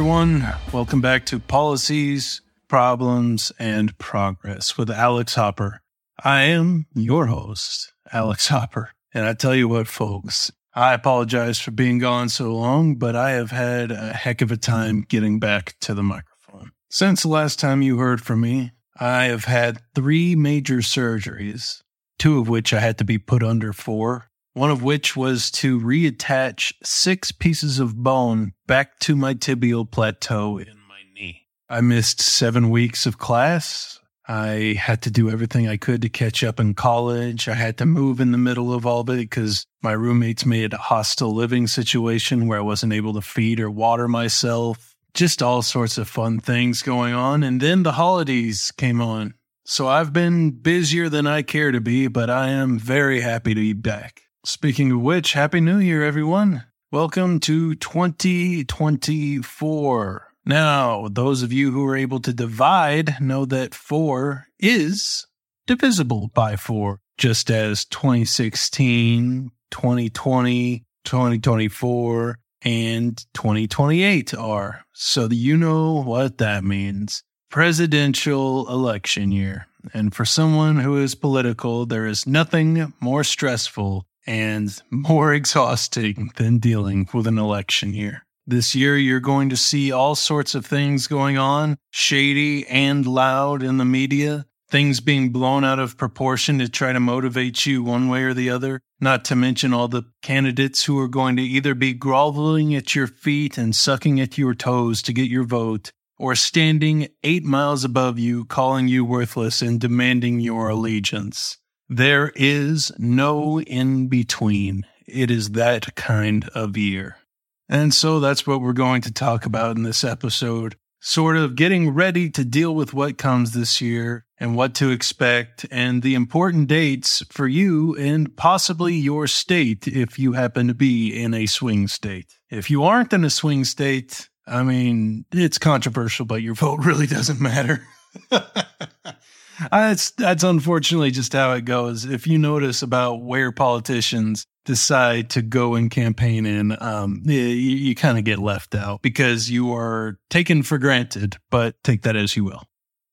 everyone. Welcome back to Policies, Problems, and Progress with Alex Hopper. I am your host, Alex Hopper. And I tell you what, folks, I apologize for being gone so long, but I have had a heck of a time getting back to the microphone. Since the last time you heard from me, I have had three major surgeries, two of which I had to be put under for one of which was to reattach six pieces of bone back to my tibial plateau in my knee. I missed seven weeks of class. I had to do everything I could to catch up in college. I had to move in the middle of all of it because my roommates made a hostile living situation where I wasn't able to feed or water myself. Just all sorts of fun things going on. And then the holidays came on. So I've been busier than I care to be, but I am very happy to be back. Speaking of which, Happy New Year, everyone. Welcome to 2024. Now, those of you who are able to divide know that 4 is divisible by 4, just as 2016, 2020, 2024, and 2028 are. So you know what that means. Presidential election year. And for someone who is political, there is nothing more stressful and more exhausting than dealing with an election year. This year, you're going to see all sorts of things going on, shady and loud in the media, things being blown out of proportion to try to motivate you one way or the other, not to mention all the candidates who are going to either be groveling at your feet and sucking at your toes to get your vote, or standing eight miles above you, calling you worthless and demanding your allegiance. There is no in between. It is that kind of year. And so that's what we're going to talk about in this episode. Sort of getting ready to deal with what comes this year and what to expect and the important dates for you and possibly your state if you happen to be in a swing state. If you aren't in a swing state, I mean, it's controversial, but your vote really doesn't matter. That's that's unfortunately just how it goes. If you notice about where politicians decide to go and campaign in, um, you, you kind of get left out because you are taken for granted. But take that as you will.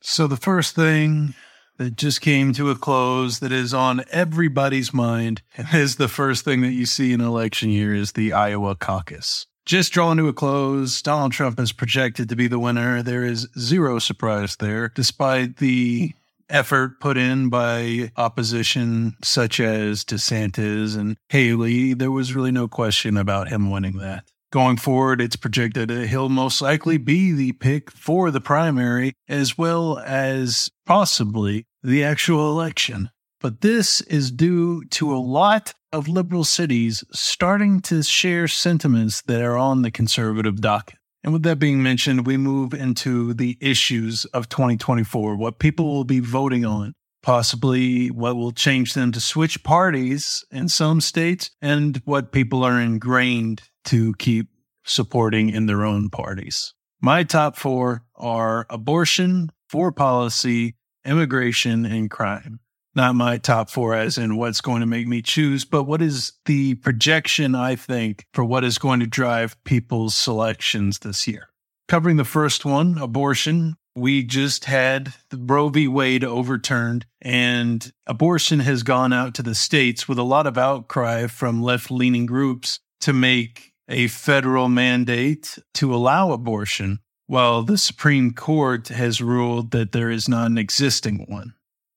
So the first thing that just came to a close that is on everybody's mind and is the first thing that you see in election year is the Iowa caucus. Just drawing to a close, Donald Trump is projected to be the winner. There is zero surprise there, despite the effort put in by opposition such as DeSantis and Haley, there was really no question about him winning that. Going forward, it's projected that he'll most likely be the pick for the primary as well as possibly the actual election. But this is due to a lot of liberal cities starting to share sentiments that are on the conservative docket. And with that being mentioned, we move into the issues of 2024, what people will be voting on, possibly what will change them to switch parties in some states, and what people are ingrained to keep supporting in their own parties. My top four are abortion, foreign policy, immigration, and crime not my top four as in what's going to make me choose, but what is the projection I think for what is going to drive people's selections this year. Covering the first one, abortion. We just had the Roe v. Wade overturned, and abortion has gone out to the states with a lot of outcry from left leaning groups to make a federal mandate to allow abortion, while the Supreme Court has ruled that there is not an existing one.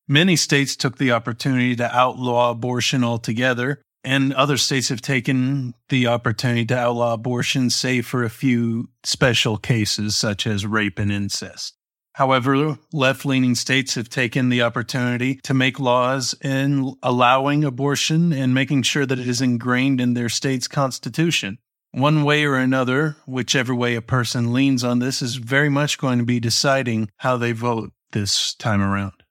Many states took the opportunity to outlaw abortion altogether, and other states have taken the opportunity to outlaw abortion, save for a few special cases such as rape and incest. However, left leaning states have taken the opportunity to make laws in allowing abortion and making sure that it is ingrained in their state's constitution. One way or another, whichever way a person leans on this, is very much going to be deciding how they vote this time around.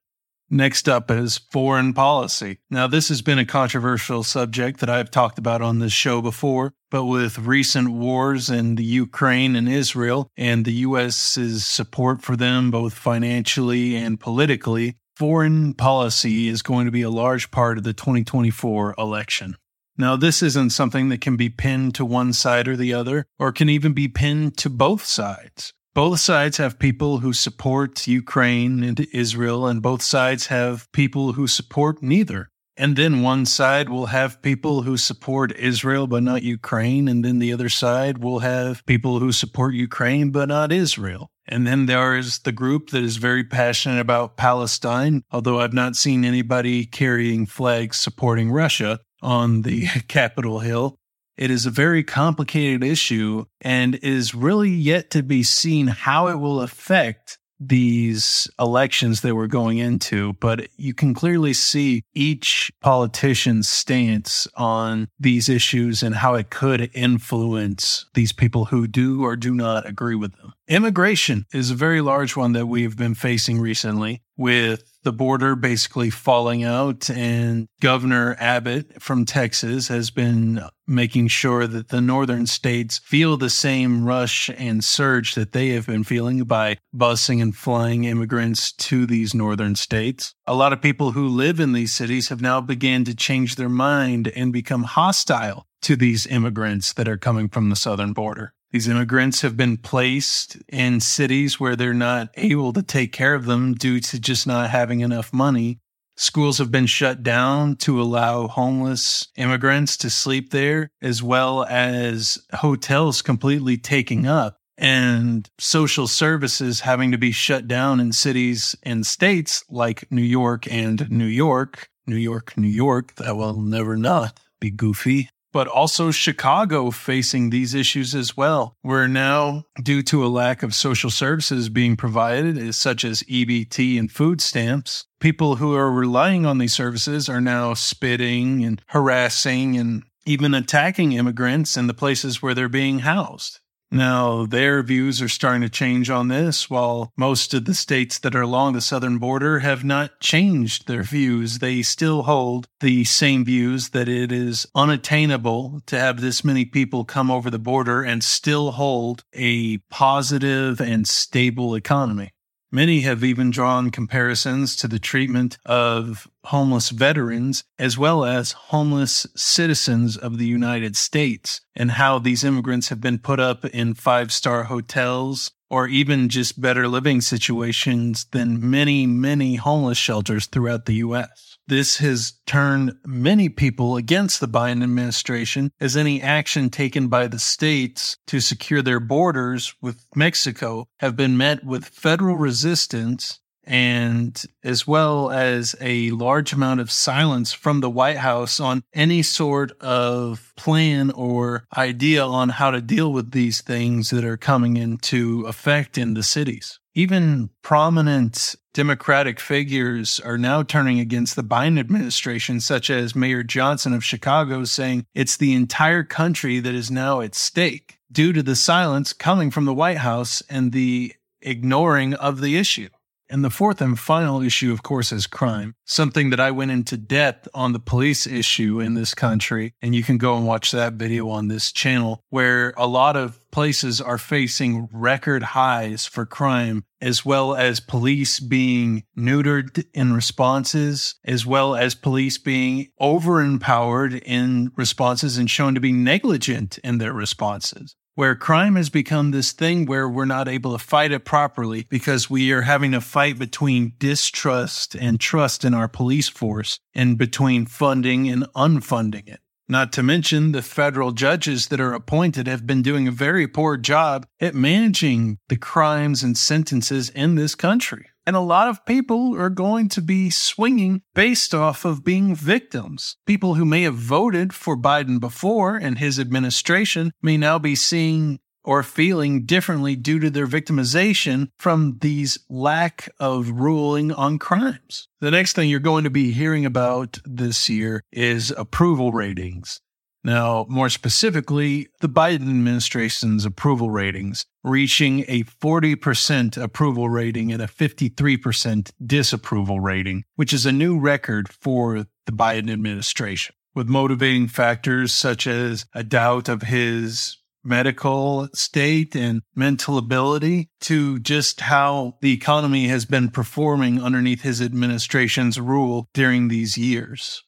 Next up is foreign policy. Now, this has been a controversial subject that I've talked about on this show before, but with recent wars in the Ukraine and Israel and the U.S.'s support for them, both financially and politically, foreign policy is going to be a large part of the 2024 election. Now, this isn't something that can be pinned to one side or the other, or can even be pinned to both sides. Both sides have people who support Ukraine and Israel, and both sides have people who support neither. And then one side will have people who support Israel but not Ukraine. And then the other side will have people who support Ukraine but not Israel. And then there is the group that is very passionate about Palestine, although I've not seen anybody carrying flags supporting Russia on the Capitol Hill. It is a very complicated issue and is really yet to be seen how it will affect these elections that we're going into, but you can clearly see each politician's stance on these issues and how it could influence these people who do or do not agree with them. Immigration is a very large one that we've been facing recently with the border basically falling out and Governor Abbott from Texas has been making sure that the northern states feel the same rush and surge that they have been feeling by busing and flying immigrants to these northern states. A lot of people who live in these cities have now began to change their mind and become hostile to these immigrants that are coming from the southern border. These immigrants have been placed in cities where they're not able to take care of them due to just not having enough money. Schools have been shut down to allow homeless immigrants to sleep there, as well as hotels completely taking up and social services having to be shut down in cities and states like New York and New York. New York, New York, that will never not be goofy but also Chicago facing these issues as well. Where now, due to a lack of social services being provided, eh, such as EBT and food stamps, people who are relying on these services are now spitting and harassing and even attacking immigrants in the places where they're being housed. Now, their views are starting to change on this, while most of the states that are along the southern border have not changed their views. They still hold the same views that it is unattainable to have this many people come over the border and still hold a positive and stable economy. Many have even drawn comparisons to the treatment of homeless veterans as well as homeless citizens of the United States and how these immigrants have been put up in five star hotels or even just better living situations than many, many homeless shelters throughout the U.S. This has turned many people against the Biden administration as any action taken by the states to secure their borders with Mexico have been met with federal resistance and as well as a large amount of silence from the White House on any sort of plan or idea on how to deal with these things that are coming into effect in the cities. Even prominent Democratic figures are now turning against the Biden administration, such as Mayor Johnson of Chicago, saying it's the entire country that is now at stake due to the silence coming from the White House and the ignoring of the issue. And the fourth and final issue, of course, is crime, something that I went into depth on the police issue in this country. And you can go and watch that video on this channel where a lot of places are facing record highs for crime, as well as police being neutered in responses, as well as police being over empowered in responses and shown to be negligent in their responses where crime has become this thing where we're not able to fight it properly because we are having to fight between distrust and trust in our police force and between funding and unfunding it. Not to mention the federal judges that are appointed have been doing a very poor job at managing the crimes and sentences in this country. And a lot of people are going to be swinging based off of being victims. People who may have voted for Biden before and his administration may now be seeing or feeling differently due to their victimization from these lack of ruling on crimes. The next thing you're going to be hearing about this year is approval ratings. Now, more specifically, the Biden administration's approval ratings, reaching a 40% approval rating and a 53% disapproval rating, which is a new record for the Biden administration. With motivating factors such as a doubt of his medical state and mental ability to just how the economy has been performing underneath his administration's rule during these years.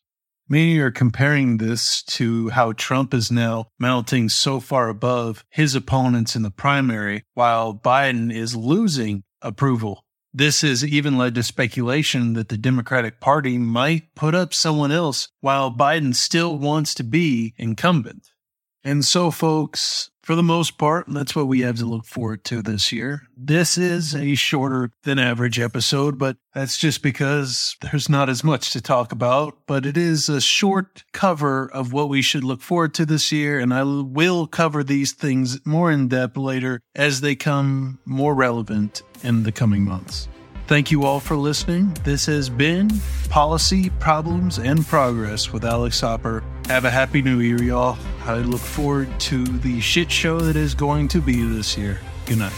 Many are comparing this to how Trump is now mounting so far above his opponents in the primary, while Biden is losing approval. This has even led to speculation that the Democratic Party might put up someone else while Biden still wants to be incumbent. And so, folks, for the most part, that's what we have to look forward to this year. This is a shorter than average episode, but that's just because there's not as much to talk about. But it is a short cover of what we should look forward to this year, and I will cover these things more in depth later as they come more relevant in the coming months. Thank you all for listening. This has been Policy, Problems, and Progress with Alex Hopper. Have a happy new year, y'all. I look forward to the shit show that is going to be this year. Good night.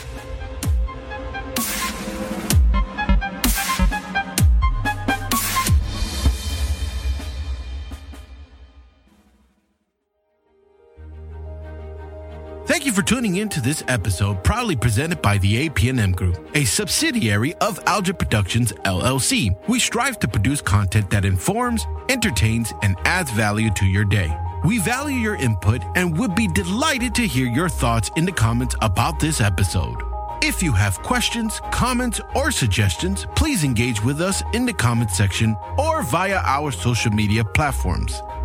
Thank you for tuning in to this episode, proudly presented by the APNM Group, a subsidiary of Algid Productions LLC. We strive to produce content that informs, entertains, and adds value to your day. We value your input and would be delighted to hear your thoughts in the comments about this episode. If you have questions, comments, or suggestions, please engage with us in the comment section or via our social media platforms.